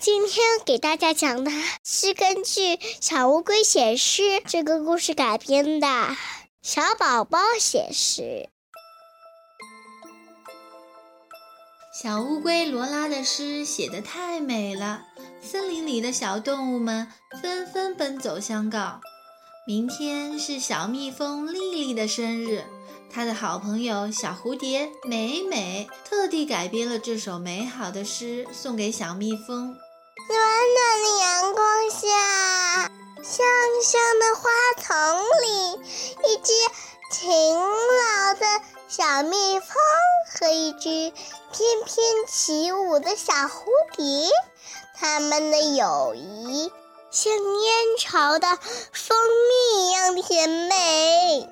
今天给大家讲的是根据《小乌龟写诗》这个故事改编的。小宝宝写诗，小乌龟罗拉的诗写得太美了，森林里的小动物们纷纷奔走相告。明天是小蜜蜂丽丽的生日，她的好朋友小蝴蝶美美特地改编了这首美好的诗送给小蜜蜂。暖暖的阳光下，香香的花丛里，一只勤劳的小蜜蜂和一只翩翩起舞的小蝴蝶，他们的友谊像燕巢的蜂蜜一样甜美。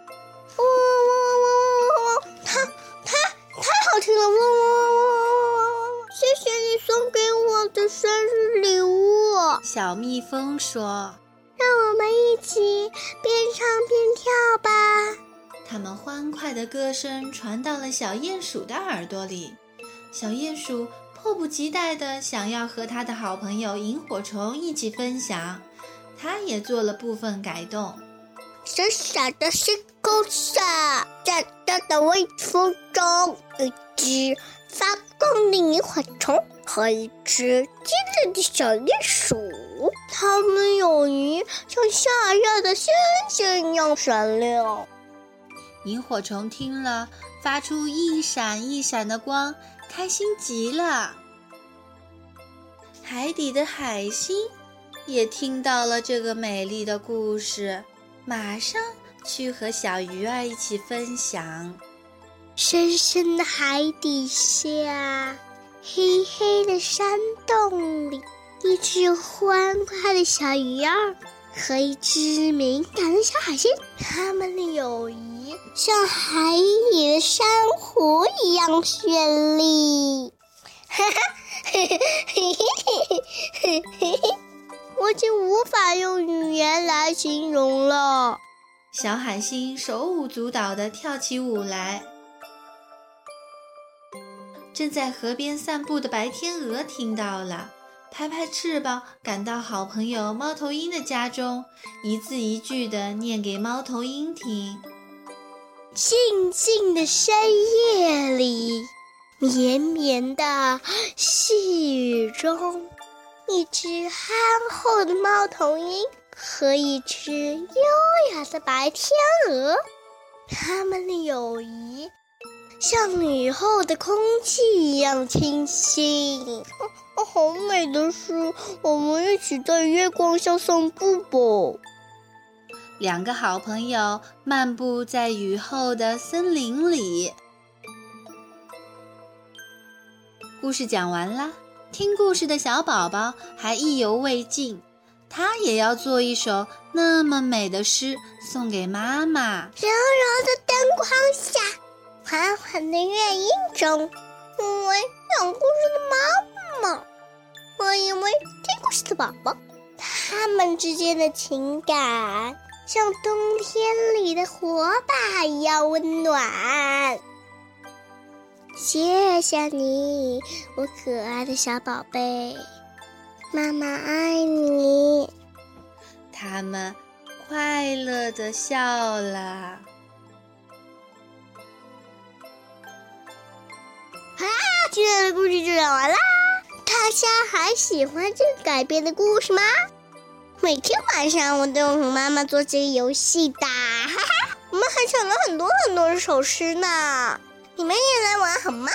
呜呜呜呜呜！它它太好听了！呜呜呜呜！谢谢你送给我的生日礼物，小蜜蜂说。让我们一起边唱边跳吧。他们欢快的歌声传到了小鼹鼠的耳朵里，小鼹鼠迫不及待的想要和他的好朋友萤火虫一起分享，他也做了部分改动。小小的星空下，大大的微风中，一只发光的萤火虫和一只机灵的小鼹鼠，它们友谊像夏夜的星星一样闪亮。萤火虫听了，发出一闪一闪的光，开心极了。海底的海星也听到了这个美丽的故事，马上去和小鱼儿一起分享。深深的海底下，黑黑的山洞里，一只欢快的小鱼儿和一只敏感的小海星，它们的友谊像海里的珊瑚一样绚丽。哈哈，嘿嘿嘿嘿嘿嘿嘿，我已经无法用语言来形容了。小海星手舞足蹈地跳起舞来。正在河边散步的白天鹅听到了，拍拍翅膀赶到好朋友猫头鹰的家中，一字一句地念给猫头鹰听。静静的深夜里，绵绵的细雨中，一只憨厚的猫头鹰和一只优雅的白天鹅，他们的友谊。像雨后的空气一样清新，哦，好美的诗！我们一起在月光下散步吧。两个好朋友漫步在雨后的森林里。故事讲完啦，听故事的小宝宝还意犹未尽，他也要做一首那么美的诗送给妈妈。柔柔的灯光下。缓缓的乐音中，因为讲故事的妈妈，我以为听故事的宝宝，他们之间的情感像冬天里的火把一样温暖。谢谢你，我可爱的小宝贝，妈妈爱你。他们快乐的笑了。今天的故事就讲完啦，大家还喜欢这个改编的故事吗？每天晚上我都有和妈妈做这个游戏的，哈哈，我们还抢了很多很多首诗呢，你们也来玩好吗？